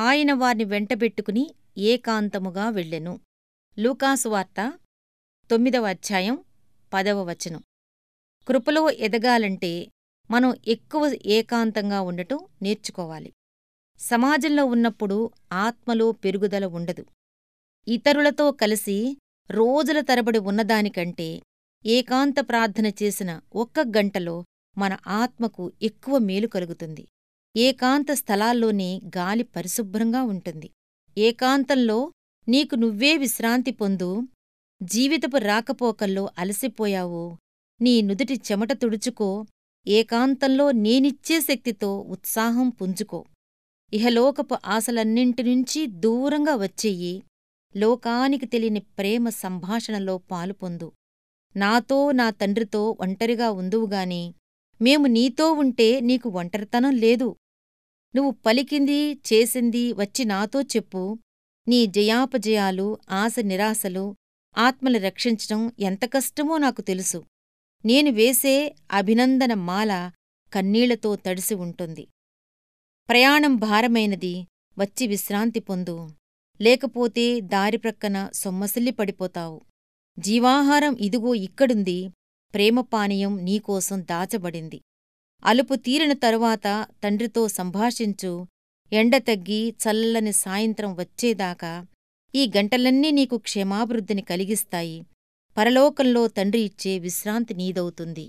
ఆయన వారిని వెంటబెట్టుకుని ఏకాంతముగా వెళ్ళెను. లూకాసువార్త తొమ్మిదవ అధ్యాయం పదవ వచనం. కృపలో ఎదగాలంటే మనం ఎక్కువ ఏకాంతంగా ఉండటం నేర్చుకోవాలి. సమాజంలో ఉన్నప్పుడు ఆత్మలో పెరుగుదల ఉండదు. ఇతరులతో కలిసి రోజుల తరబడి ఉన్నదానికంటే ఏకాంత ప్రార్థన చేసిన ఒక్క గంటలో మన ఆత్మకు ఎక్కువ మేలు కలుగుతుంది. ఏకాంత స్థలాల్లోనే గాలి పరిశుభ్రంగా ఉంటుంది. ఏకాంతంలో నీకు నువ్వే విశ్రాంతి పొందు. జీవితపు రాకపోకల్లో అలసిపోయావో. నీ నుదుటి చెమట తుడుచుకో. ఏకాంతంలో నేనిచ్చే శక్తితో ఉత్సాహం పుంజుకో. ఇహలోకపు ఆశలన్నింటినుంచీ దూరంగా వచ్చెయ్యి లోకానికి తెలియని ప్రేమ సంభాషణలో పాలుపొందు నాతో నా తండ్రితో ఒంటరిగా ఉందువుగాని మేము నీతో ఉంటే నీకు ఒంటరితనం లేదు. నువ్వు పలికింది చేసింది వచ్చి నాతో చెప్పు. నీ జయాపజయాలు ఆశ నిరాశలు ఆత్మలు రక్షించటం ఎంత కష్టమో నాకు తెలుసు. నేను వేసే అభినందన మాల కన్నీళ్ళతో తడిసి ఉంటుంది. ప్రయాణం భారమైనది వచ్చి విశ్రాంతి పొందు. లేకపోతే దారి ప్రక్కన సొమ్మసిల్లి పడిపోతావు. జీవాహారం ఇదిగో ఇక్కడుంది. ప్రేమపానీయం నీకోసం దాచబడింది. అలుపు తీరిన తరువాత తండ్రితో సంభాషించు ఎండ తగ్గి చల్లని సాయంత్రం వచ్చేదాకా ఈ గంటలన్నీ నీకు క్షేమాభివృద్ధిని కలిగిస్తాయి. పరలోకంలో తండ్రి ఇచ్చే విశ్రాంతి నీదవుతుంది.